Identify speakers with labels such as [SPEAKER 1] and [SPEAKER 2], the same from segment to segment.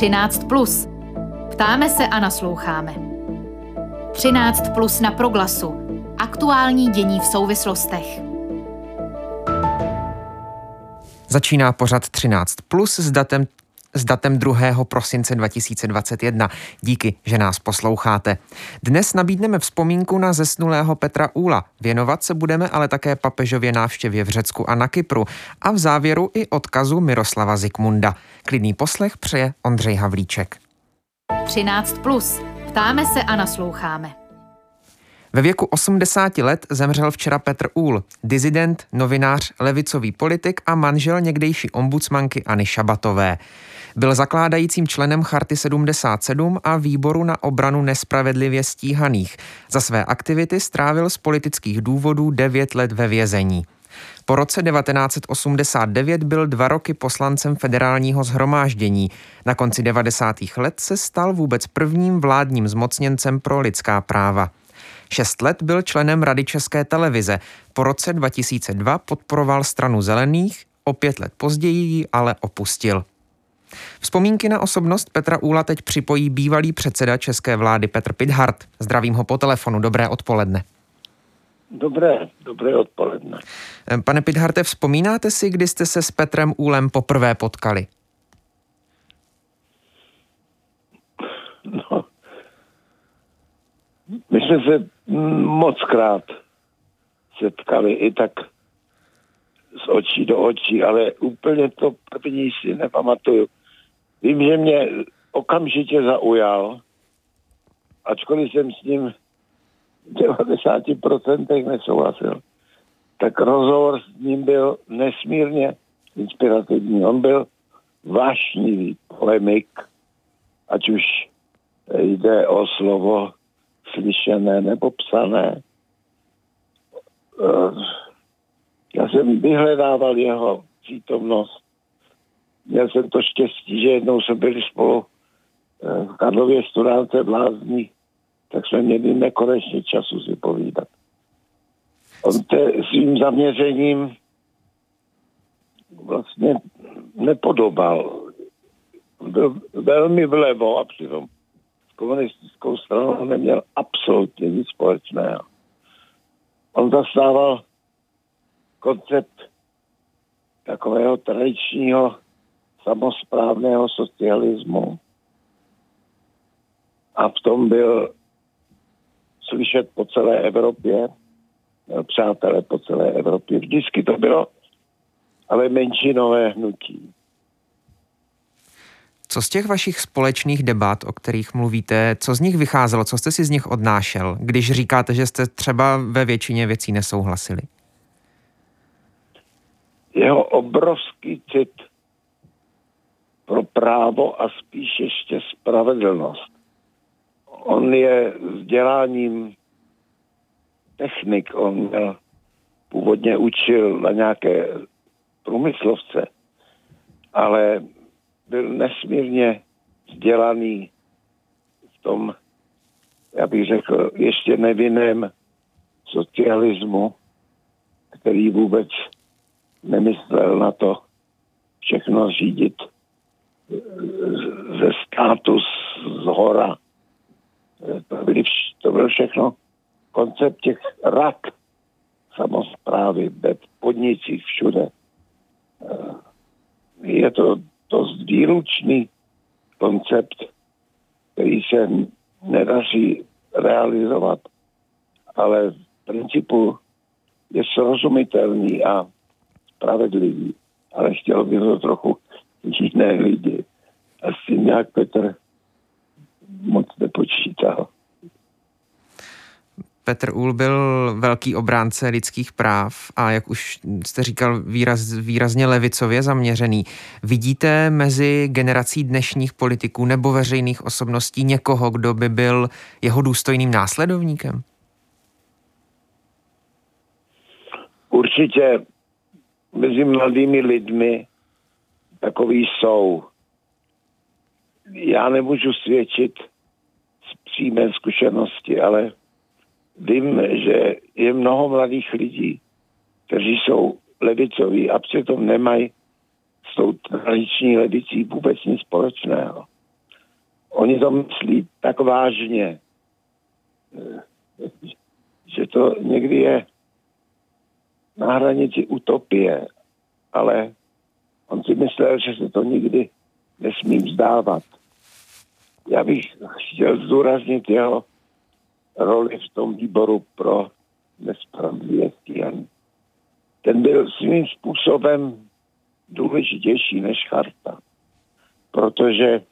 [SPEAKER 1] 13. Plus. Ptáme se a nasloucháme. 13 plus na proglasu. Aktuální dění v souvislostech.
[SPEAKER 2] Začíná pořad 13 plus s datem s datem 2. prosince 2021. Díky, že nás posloucháte. Dnes nabídneme vzpomínku na zesnulého Petra Úla. Věnovat se budeme ale také papežově návštěvě v Řecku a na Kypru a v závěru i odkazu Miroslava Zikmunda. Klidný poslech přeje Ondřej Havlíček.
[SPEAKER 1] 13 plus. Ptáme se a nasloucháme.
[SPEAKER 2] Ve věku 80 let zemřel včera Petr Úl, dizident, novinář, levicový politik a manžel někdejší ombudsmankyAny Šabatové. Byl zakládajícím členem Charty 77 a výboru na obranu nespravedlivě stíhaných. Za své aktivity strávil z politických důvodů 9 let ve vězení. Po roce 1989 byl dva roky poslancem federálního zhromáždění. Na konci 90. let se stal vůbec prvním vládním zmocněncem pro lidská práva. Šest let byl členem Rady České televize. Po roce 2002 podporoval stranu zelených, o pět let později ji ale opustil. Vzpomínky na osobnost Petra Úla teď připojí bývalý předseda české vlády Petr Pidhart. Zdravím ho po telefonu. Dobré odpoledne.
[SPEAKER 3] Dobré, dobré odpoledne.
[SPEAKER 2] Pane Pidharte, vzpomínáte si, kdy jste se s Petrem Úlem poprvé potkali?
[SPEAKER 3] No, my jsme se moc krát setkali i tak z očí do očí, ale úplně to první si nepamatuju. Vím, že mě okamžitě zaujal, ačkoliv jsem s ním v 90% nesouhlasil, tak rozhovor s ním byl nesmírně inspirativní. On byl vášnivý polemik, ať už jde o slovo slyšené nebo psané. Eh, já jsem vyhledával jeho přítomnost. Měl jsem to štěstí, že jednou jsme byli spolu eh, v Karlově studánce v Lázní, tak jsme měli nekonečně času si povídat. On te svým zaměřením vlastně nepodobal. Byl velmi vlevo a přitom komunistickou stranou neměl absolutně nic společného. On zastával koncept takového tradičního samozprávného socialismu a v tom byl slyšet po celé Evropě, přátelé po celé Evropě. Vždycky to bylo ale menšinové hnutí.
[SPEAKER 2] Co z těch vašich společných debat, o kterých mluvíte, co z nich vycházelo, co jste si z nich odnášel, když říkáte, že jste třeba ve většině věcí nesouhlasili?
[SPEAKER 3] Jeho obrovský cit pro právo a spíš ještě spravedlnost. On je vzděláním technik, on měl, původně učil na nějaké průmyslovce, ale byl nesmírně vzdělaný v tom, já bych řekl, ještě nevinném socialismu, který vůbec nemyslel na to všechno řídit ze státu z hora. To, byly, to byl všechno koncept těch rak samozprávy ve podnicích všude. Je to dost výlučný koncept, který se nedaří realizovat, ale v principu je srozumitelný a spravedlivý, ale chtěl by to trochu jiné lidi. A s tím nějak Petr moc nepočítal.
[SPEAKER 2] Petr Úl byl velký obránce lidských práv a jak už jste říkal, výraz, výrazně levicově zaměřený. Vidíte mezi generací dnešních politiků nebo veřejných osobností někoho, kdo by byl jeho důstojným následovníkem?
[SPEAKER 3] Určitě mezi mladými lidmi takový jsou. Já nemůžu svědčit z přímé zkušenosti, ale vím, že je mnoho mladých lidí, kteří jsou levicoví a přitom nemají s tou tradiční levicí vůbec nic společného. oni to myslí tak vážně, eh, že to někdy je na hranici utopie, ale on si myslel, že se to nikdy nesmí vzdávat. Já bych chtěl zdůraznit jeho roli v tom výboru pro nespravedlivé stíhání. Ten byl svým způsobem důležitější než charta, protože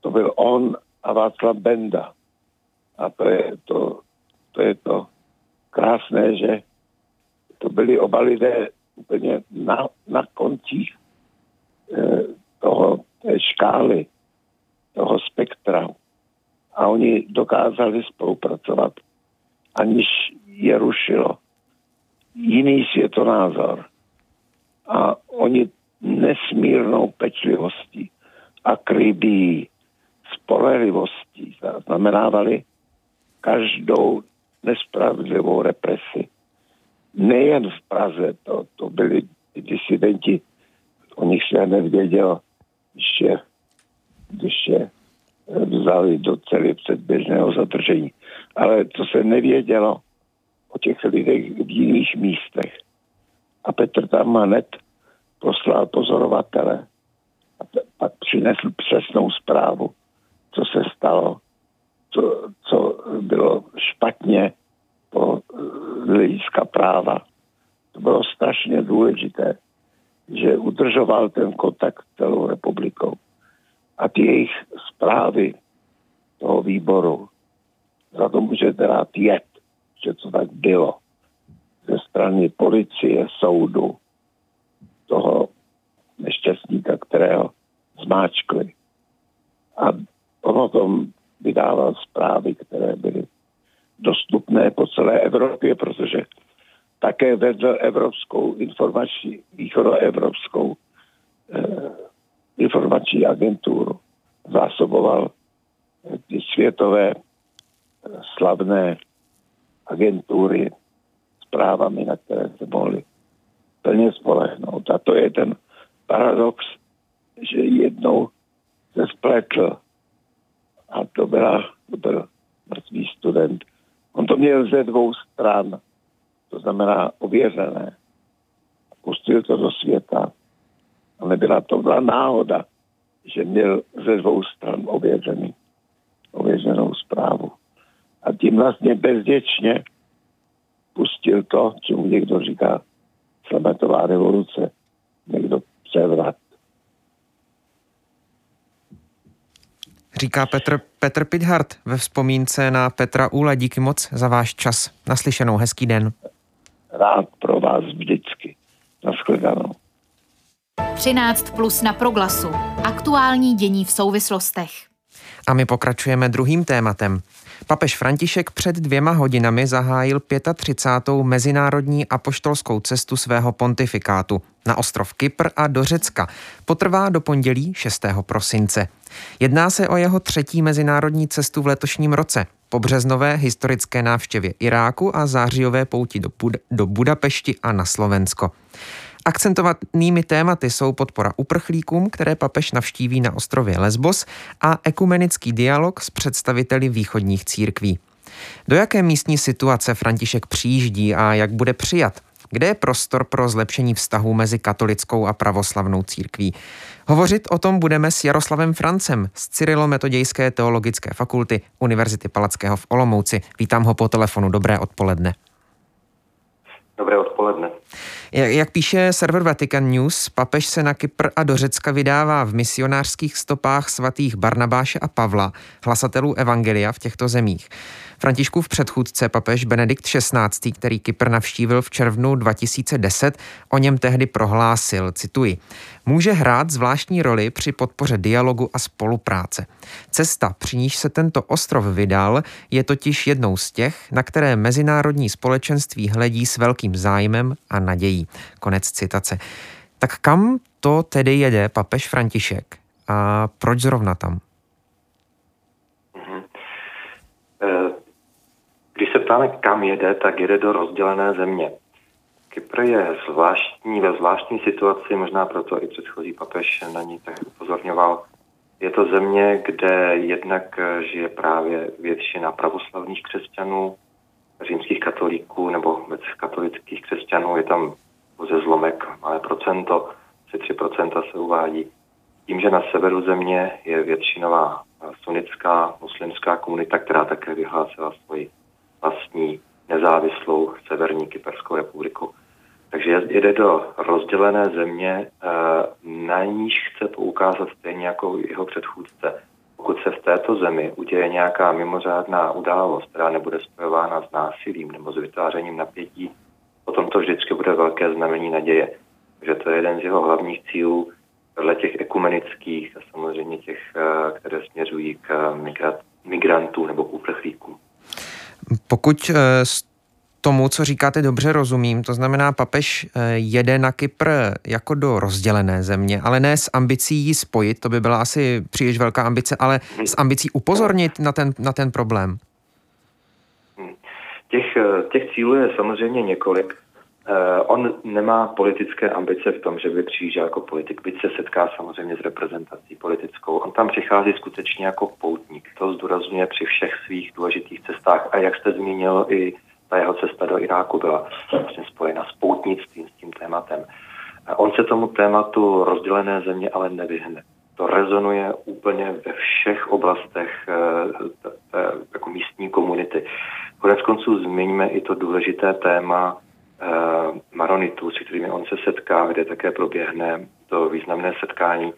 [SPEAKER 3] to byl on a Václav Benda. A to je to, to, je to krásné, že to byli oba lidé úplně na, na koncích eh, toho, té škály, toho spektra. A oni dokázali spolupracovat, aniž je rušilo jiný světonázor. A oni nesmírnou pečlivostí a krybí spolehlivostí znamenávali každou nespravedlivou represi. Nejen v Praze, to, to byli disidenti, o nich se nevěděl, když je, když je vzali do celé předběžného zadržení. Ale to se nevědělo o těch lidech v jiných místech. A Petr tam hned poslal pozorovatele a pak přinesl přesnou zprávu, co se stalo, co, co bylo špatně po hlediska práva. To bylo strašně důležité, že udržoval ten kontakt celou republikou. A ty jejich zprávy toho výboru, za to můžete dát jet, že to tak bylo ze strany policie, soudu, toho nešťastníka, kterého zmáčkli. A on o tom vydával zprávy, které byly dostupné po celé Evropě, protože také vedl Evropskou informační, východoevropskou informační agenturu. Zásoboval eh, ty světové eh, slavné agentury zprávami, na které se mohli plně spolehnout. A to je ten paradox, že jednou se spletl a to, byla, to byl mrtvý student. On to měl ze dvou stran, to znamená ověřené. Pustil to do světa. A nebyla to byla náhoda, že měl ze dvou stran ověřený, ověřenou zprávu. A tím vlastně bezděčně pustil to, čemu někdo říká sametová revoluce, někdo převrat.
[SPEAKER 2] Říká Petr, Petr Pithart ve vzpomínce na Petra Úla. Díky moc za váš čas. Naslyšenou, hezký den.
[SPEAKER 3] Rád pro vás vždycky. Naschledanou.
[SPEAKER 1] 13 plus na proglasu. Aktuální dění v souvislostech.
[SPEAKER 2] A my pokračujeme druhým tématem. Papež František před dvěma hodinami zahájil 35. mezinárodní apoštolskou cestu svého pontifikátu na ostrov Kypr a do Řecka. Potrvá do pondělí 6. prosince. Jedná se o jeho třetí mezinárodní cestu v letošním roce. Po březnové historické návštěvě Iráku a zářijové pouti do, Bud- do Budapešti a na Slovensko. Akcentovanými tématy jsou podpora uprchlíkům, které papež navštíví na ostrově Lesbos a ekumenický dialog s představiteli východních církví. Do jaké místní situace František přijíždí a jak bude přijat? Kde je prostor pro zlepšení vztahů mezi katolickou a pravoslavnou církví? Hovořit o tom budeme s Jaroslavem Francem z Cyrilo-metodějské teologické fakulty Univerzity Palackého v Olomouci. Vítám ho po telefonu. Dobré odpoledne.
[SPEAKER 4] Dobré odpoledne.
[SPEAKER 2] Jak píše server Vatican News, papež se na Kypr a do Řecka vydává v misionářských stopách svatých Barnabáše a Pavla, hlasatelů Evangelia v těchto zemích. Františkův předchůdce papež Benedikt XVI., který Kypr navštívil v červnu 2010, o něm tehdy prohlásil, cituji, může hrát zvláštní roli při podpoře dialogu a spolupráce. Cesta, při níž se tento ostrov vydal, je totiž jednou z těch, na které mezinárodní společenství hledí s velkým zájmem a nadějí. Konec citace. Tak kam to tedy jede papež František a proč zrovna tam?
[SPEAKER 4] Když se ptáme, kam jede, tak jede do rozdělené země. Kypr je zvláštní, ve zvláštní situaci, možná proto i předchozí papež na ní tak upozorňoval. Je to země, kde jednak žije právě většina pravoslavných křesťanů, římských katolíků nebo katolických křesťanů. Je tam pouze zlomek, malé procento, asi 3% se uvádí. Tím, že na severu země je většinová sunnická muslimská komunita, která také vyhlásila svoji vlastní nezávislou severní Kyperskou republiku. Takže jede do rozdělené země, eh, na níž chce poukázat stejně jako jeho předchůdce. Pokud se v této zemi uděje nějaká mimořádná událost, která nebude spojována s násilím nebo s vytvářením napětí, potom to vždycky bude velké znamení naděje. Takže to je jeden z jeho hlavních cílů, vedle těch ekumenických a samozřejmě těch, eh, které směřují k migrantů nebo k uprchlíkům.
[SPEAKER 2] Pokud eh, tomu, co říkáte, dobře rozumím. To znamená, papež eh, jede na Kypr jako do rozdělené země, ale ne s ambicí ji spojit, to by byla asi příliš velká ambice, ale s ambicí upozornit na ten, na ten problém.
[SPEAKER 4] Těch, eh, těch cílů je samozřejmě několik. Uh, on nemá politické ambice v tom, že by přijížděl jako politik, byť se setká samozřejmě s reprezentací politickou. On tam přichází skutečně jako poutník. To zdůrazňuje při všech svých důležitých cestách. A jak jste zmínil, i ta jeho cesta do Iráku byla vlastně spojena s poutnictvím, s tím tématem. On se tomu tématu rozdělené země ale nevyhne. To rezonuje úplně ve všech oblastech eh, jako místní komunity. Konec konců zmiňme i to důležité téma eh, Maronitů, se kterými on se setká, kde také proběhne to významné setkání.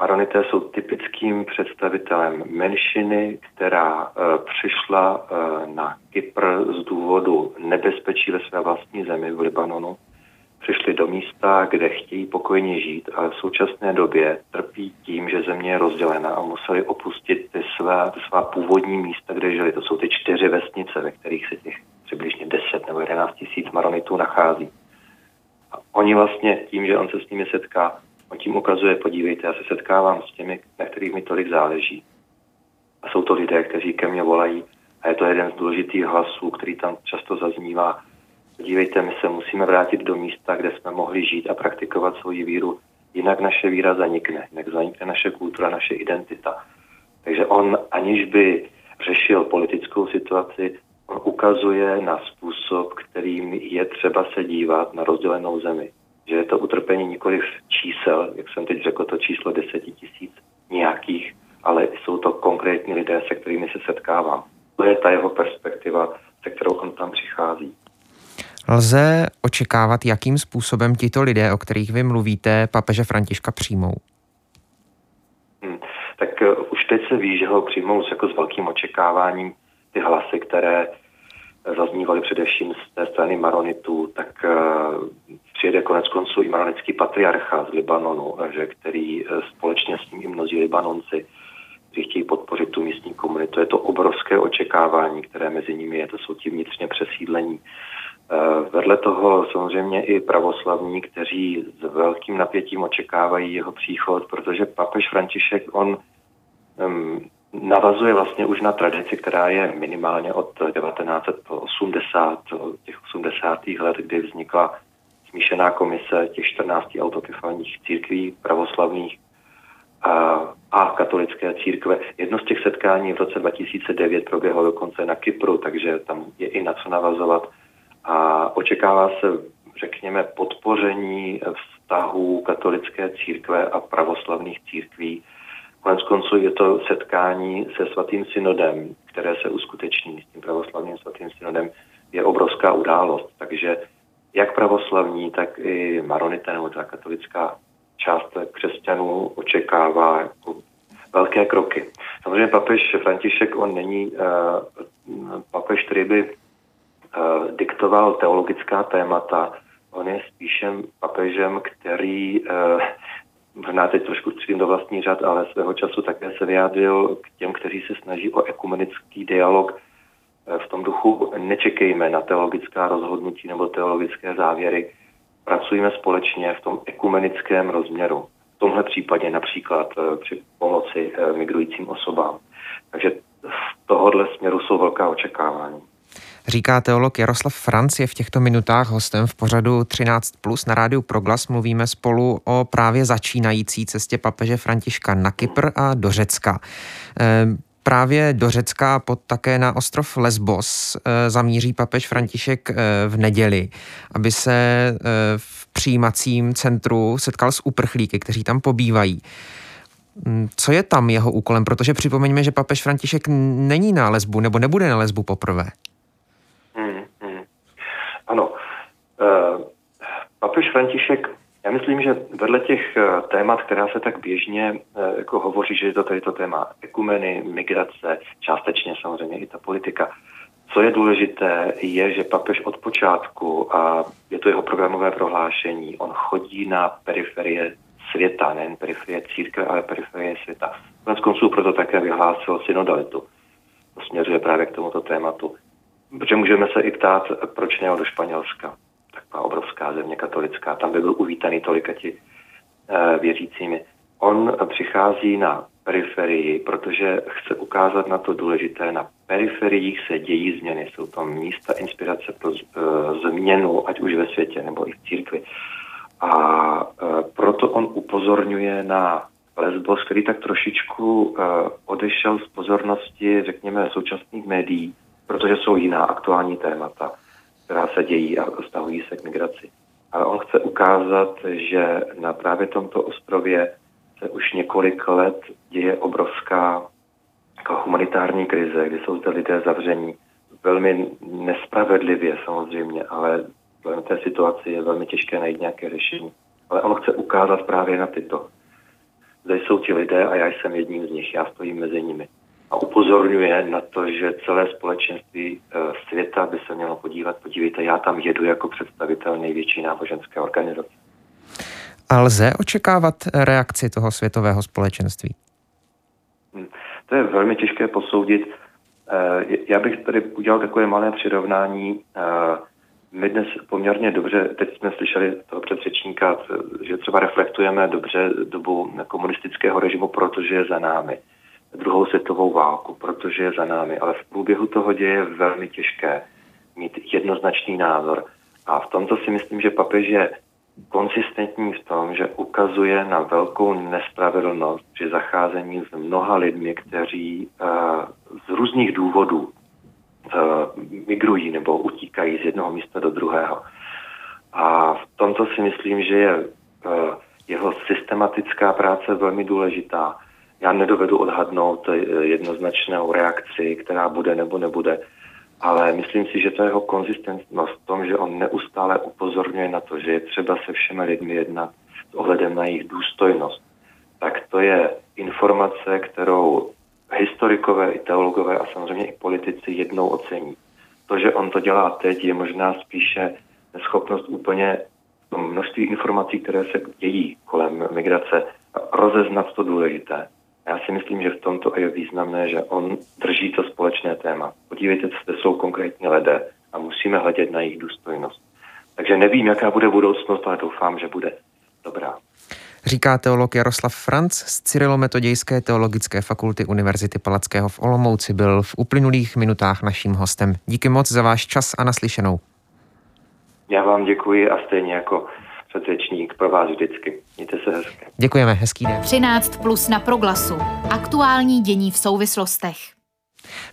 [SPEAKER 4] Maronité jsou typickým představitelem menšiny, která e, přišla e, na Kypr z důvodu nebezpečí ve své vlastní zemi v Libanonu. Přišli do místa, kde chtějí pokojně žít, ale v současné době trpí tím, že země je rozdělena a museli opustit ty svá, ty svá původní místa, kde žili. To jsou ty čtyři vesnice, ve kterých se těch přibližně 10 nebo 11 tisíc Maronitů nachází. A oni vlastně tím, že on se s nimi setká, On tím ukazuje, podívejte, já se setkávám s těmi, na kterých mi tolik záleží. A jsou to lidé, kteří ke mně volají a je to jeden z důležitých hlasů, který tam často zaznívá. Podívejte, my se musíme vrátit do místa, kde jsme mohli žít a praktikovat svoji víru, jinak naše víra zanikne, jinak zanikne naše kultura, naše identita. Takže on, aniž by řešil politickou situaci, on ukazuje na způsob, kterým je třeba se dívat na rozdělenou zemi že je to utrpení nikoli čísel, jak jsem teď řekl, to číslo deseti tisíc nějakých, ale jsou to konkrétní lidé, se kterými se setkávám. To je ta jeho perspektiva, se kterou on tam přichází.
[SPEAKER 2] Lze očekávat, jakým způsobem tito lidé, o kterých vy mluvíte, papeže Františka přijmou?
[SPEAKER 4] Hmm, tak uh, už teď se ví, že ho přijmou jako s velkým očekáváním ty hlasy, které zaznívaly především z té strany Maronitů, tak uh, přijede konec konců i maronický patriarcha z Libanonu, že, který eh, společně s ním i mnozí Libanonci, kteří chtějí podpořit tu místní komunitu. Je to obrovské očekávání, které mezi nimi je, to jsou ti vnitřně přesídlení. Eh, vedle toho samozřejmě i pravoslavní, kteří s velkým napětím očekávají jeho příchod, protože papež František, on um, navazuje vlastně už na tradici, která je minimálně od 1980, těch 80. let, kdy vznikla smíšená komise těch 14 autokefálních církví pravoslavných a, a katolické církve. Jedno z těch setkání v roce 2009 proběhlo dokonce na Kypru, takže tam je i na co navazovat. A očekává se, řekněme, podpoření vztahů katolické církve a pravoslavných církví. Konec konců je to setkání se svatým synodem, které se uskuteční s tím pravoslavným svatým synodem, je obrovská událost. Takže jak pravoslavní, tak i maronité nebo ta katolická část křesťanů očekává jako velké kroky. Samozřejmě papež František, on není uh, papež, který by diktoval teologická témata, on je spíše papežem, který uh, možná teď trošku střím do vlastní řad, ale svého času také se vyjádřil k těm, kteří se snaží o ekumenický dialog v tom duchu nečekejme na teologická rozhodnutí nebo teologické závěry. Pracujeme společně v tom ekumenickém rozměru. V tomhle případě například eh, při pomoci eh, migrujícím osobám. Takže v tohohle směru jsou velká očekávání.
[SPEAKER 2] Říká teolog Jaroslav Franc, je v těchto minutách hostem v pořadu 13 plus na rádiu Proglas. Mluvíme spolu o právě začínající cestě papeže Františka na Kypr a do Řecka. Ehm, právě do Řecka pod také na ostrov Lesbos eh, zamíří papež František eh, v neděli, aby se eh, v přijímacím centru setkal s uprchlíky, kteří tam pobývají. Mm, co je tam jeho úkolem? Protože připomeňme, že papež František není na lesbu nebo nebude na lesbu poprvé.
[SPEAKER 4] Ano. Uh, papež František, já myslím, že vedle těch uh, témat, která se tak běžně uh, jako hovoří, že je to tady to téma ekumeny, migrace, částečně samozřejmě i ta politika, co je důležité, je, že papež od počátku, a je to jeho programové prohlášení, on chodí na periferie světa, nejen periferie církve, ale periferie světa. Konec konců proto také vyhlásil synodalitu. To směřuje právě k tomuto tématu. Protože můžeme se i ptát, proč nejel do Španělska. Taková obrovská země katolická. Tam by byl uvítaný tolika ti e, věřícími. On přichází na periferii, protože chce ukázat na to důležité. Na periferiích se dějí změny. Jsou to místa inspirace pro e, změnu, ať už ve světě nebo i v církvi. A e, proto on upozorňuje na Lesbos, který tak trošičku odešel z pozornosti, řekněme, současných médií, protože jsou jiná aktuální témata, která se dějí a stahují se k migraci. Ale on chce ukázat, že na právě tomto ostrově se už několik let děje obrovská jako humanitární krize, kdy jsou zde lidé zavření velmi nespravedlivě samozřejmě, ale v té situaci je velmi těžké najít nějaké řešení. Ale on chce ukázat právě na tyto. Zde jsou ti lidé a já jsem jedním z nich, já stojím mezi nimi. A upozorňuje na to, že celé společenství eh, světa by se mělo podívat. Podívejte, já tam jedu jako představitel největší náboženské organizace.
[SPEAKER 2] A lze očekávat reakci toho světového společenství?
[SPEAKER 4] Hm, to je velmi těžké posoudit. Eh, já bych tady udělal takové malé přirovnání. Eh, my dnes poměrně dobře, teď jsme slyšeli toho předřečníka, že třeba reflektujeme dobře dobu komunistického režimu, protože je za námi. Druhou světovou válku, protože je za námi. Ale v průběhu toho děje je velmi těžké mít jednoznačný názor. A v tomto si myslím, že papež je konsistentní v tom, že ukazuje na velkou nespravedlnost při zacházení s mnoha lidmi, kteří uh, z různých důvodů uh, migrují nebo utíkají z jednoho místa do druhého. A v tomto si myslím, že je uh, jeho systematická práce velmi důležitá. Já nedovedu odhadnout jednoznačnou reakci, která bude nebo nebude, ale myslím si, že to jeho konzistentnost v tom, že on neustále upozorňuje na to, že je třeba se všemi lidmi jednat s ohledem na jejich důstojnost, tak to je informace, kterou historikové i teologové a samozřejmě i politici jednou ocení. To, že on to dělá teď, je možná spíše neschopnost úplně množství informací, které se dějí kolem migrace, rozeznat to důležité. Já si myslím, že v tomto je významné, že on drží to společné téma. Podívejte, co jsou konkrétní lidé a musíme hledět na jejich důstojnost. Takže nevím, jaká bude budoucnost, ale doufám, že bude dobrá.
[SPEAKER 2] Říká teolog Jaroslav Franc z Cyrilometodějské teologické fakulty Univerzity Palackého v Olomouci. Byl v uplynulých minutách naším hostem. Díky moc za váš čas a naslyšenou.
[SPEAKER 4] Já vám děkuji a stejně jako předřečník pro vás vždycky. Mějte se hezky.
[SPEAKER 2] Děkujeme, hezký den.
[SPEAKER 1] 13 plus na proglasu. Aktuální dění v souvislostech.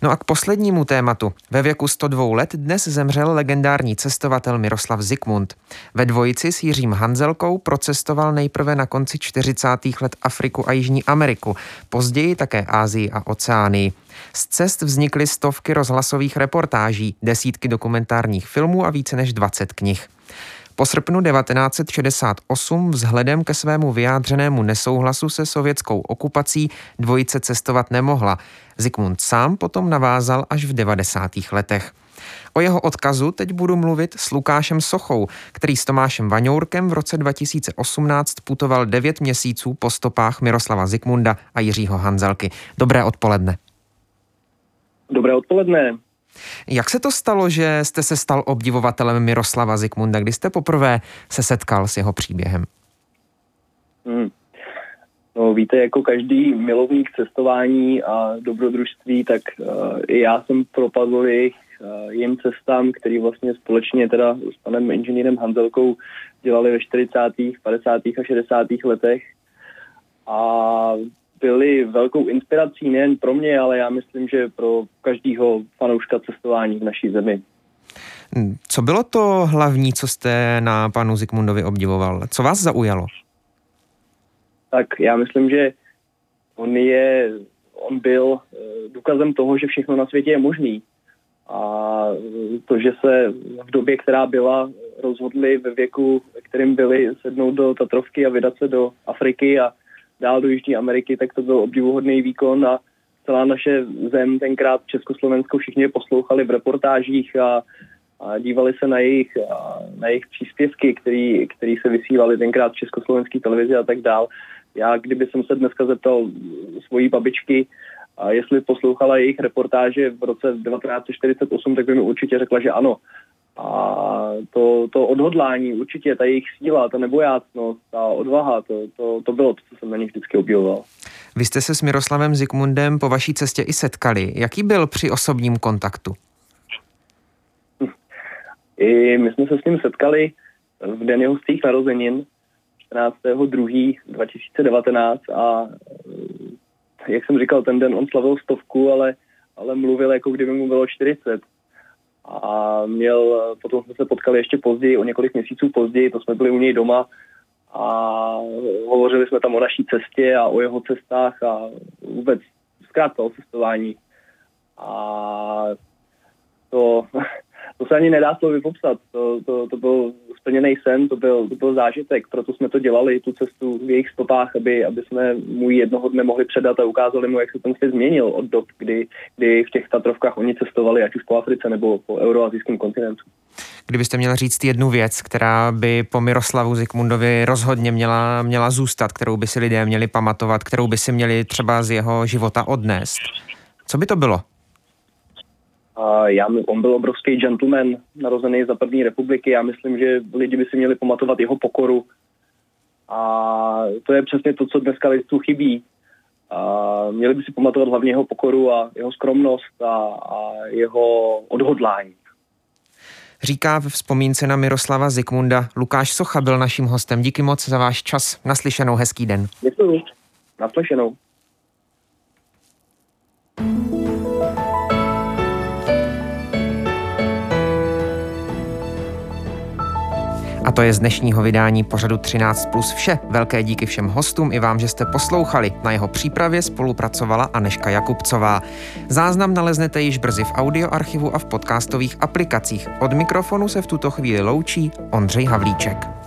[SPEAKER 2] No a k poslednímu tématu. Ve věku 102 let dnes zemřel legendární cestovatel Miroslav Zikmund. Ve dvojici s Jiřím Hanzelkou procestoval nejprve na konci 40. let Afriku a Jižní Ameriku, později také Ázii a Oceánii. Z cest vznikly stovky rozhlasových reportáží, desítky dokumentárních filmů a více než 20 knih. Po srpnu 1968 vzhledem ke svému vyjádřenému nesouhlasu se sovětskou okupací dvojice cestovat nemohla. Zikmund sám potom navázal až v 90. letech. O jeho odkazu teď budu mluvit s Lukášem Sochou, který s Tomášem Vaňourkem v roce 2018 putoval 9 měsíců po stopách Miroslava Zikmunda a Jiřího Hanzelky. Dobré odpoledne.
[SPEAKER 5] Dobré odpoledne.
[SPEAKER 2] Jak se to stalo, že jste se stal obdivovatelem Miroslava Zikmunda, kdy jste poprvé se setkal s jeho příběhem?
[SPEAKER 5] Hmm. No víte, jako každý milovník cestování a dobrodružství, tak uh, i já jsem propadl jejich jim cestám, který vlastně společně teda s panem inženýrem Hanzelkou dělali ve 40., 50. a 60. letech. A byly velkou inspirací nejen pro mě, ale já myslím, že pro každého fanouška cestování v naší zemi.
[SPEAKER 2] Co bylo to hlavní, co jste na panu Zikmundovi obdivoval? Co vás zaujalo?
[SPEAKER 5] Tak já myslím, že on je, on byl eh, důkazem toho, že všechno na světě je možný. A to, že se v době, která byla, rozhodli ve věku, kterým byli, sednout do Tatrovky a vydat se do Afriky a dál do Jižní Ameriky, tak to byl obdivuhodný výkon a celá naše zem, tenkrát Československo, všichni je poslouchali v reportážích a, a dívali se na jejich, na jejich příspěvky, který, který se vysílali tenkrát v československé televizi a tak dál. Já, kdyby jsem se dneska zeptal svojí babičky, a jestli poslouchala jejich reportáže v roce 1948, tak by mi určitě řekla, že ano. A to, to odhodlání, určitě ta jejich síla, ta nebojácnost, ta odvaha, to, to, to bylo to, co jsem na nich vždycky objevoval.
[SPEAKER 2] Vy jste se s Miroslavem Zikmundem po vaší cestě i setkali. Jaký byl při osobním kontaktu?
[SPEAKER 5] I my jsme se s ním setkali v den jeho svých narozenin 14.2.2019 a jak jsem říkal, ten den on slavil stovku, ale, ale mluvil, jako kdyby mu bylo 40 a měl, potom jsme se potkali ještě později, o několik měsíců později, to jsme byli u něj doma a hovořili jsme tam o naší cestě a o jeho cestách a vůbec zkrátka o cestování. A to, to se ani nedá slovy popsat. To, to, to byl splněný sen, to byl, to byl zážitek, proto jsme to dělali, tu cestu v jejich stopách, aby, aby jsme mu jednoho dne mohli předat a ukázali mu, jak se ten svět změnil od dob, kdy, kdy v těch Tatrovkách oni cestovali, ať už po Africe nebo po euroazijském kontinentu.
[SPEAKER 2] Kdybyste měla říct jednu věc, která by po Miroslavu Zikmundovi rozhodně měla, měla zůstat, kterou by si lidé měli pamatovat, kterou by si měli třeba z jeho života odnést, co by to bylo?
[SPEAKER 5] Já, on byl obrovský gentleman, narozený za první republiky. Já myslím, že lidi by si měli pamatovat jeho pokoru. A to je přesně to, co dneska lidstvu chybí. A měli by si pamatovat hlavně jeho pokoru a jeho skromnost a, a jeho odhodlání.
[SPEAKER 2] Říká v vzpomínce na Miroslava Zikmunda Lukáš Socha byl naším hostem. Díky moc za váš čas. Naslyšenou, hezký den.
[SPEAKER 5] Děkuji. Naslyšenou.
[SPEAKER 2] To je z dnešního vydání pořadu 13 plus vše. Velké díky všem hostům i vám, že jste poslouchali. Na jeho přípravě spolupracovala Aneška Jakubcová. Záznam naleznete již brzy v audioarchivu a v podcastových aplikacích. Od mikrofonu se v tuto chvíli loučí Ondřej Havlíček.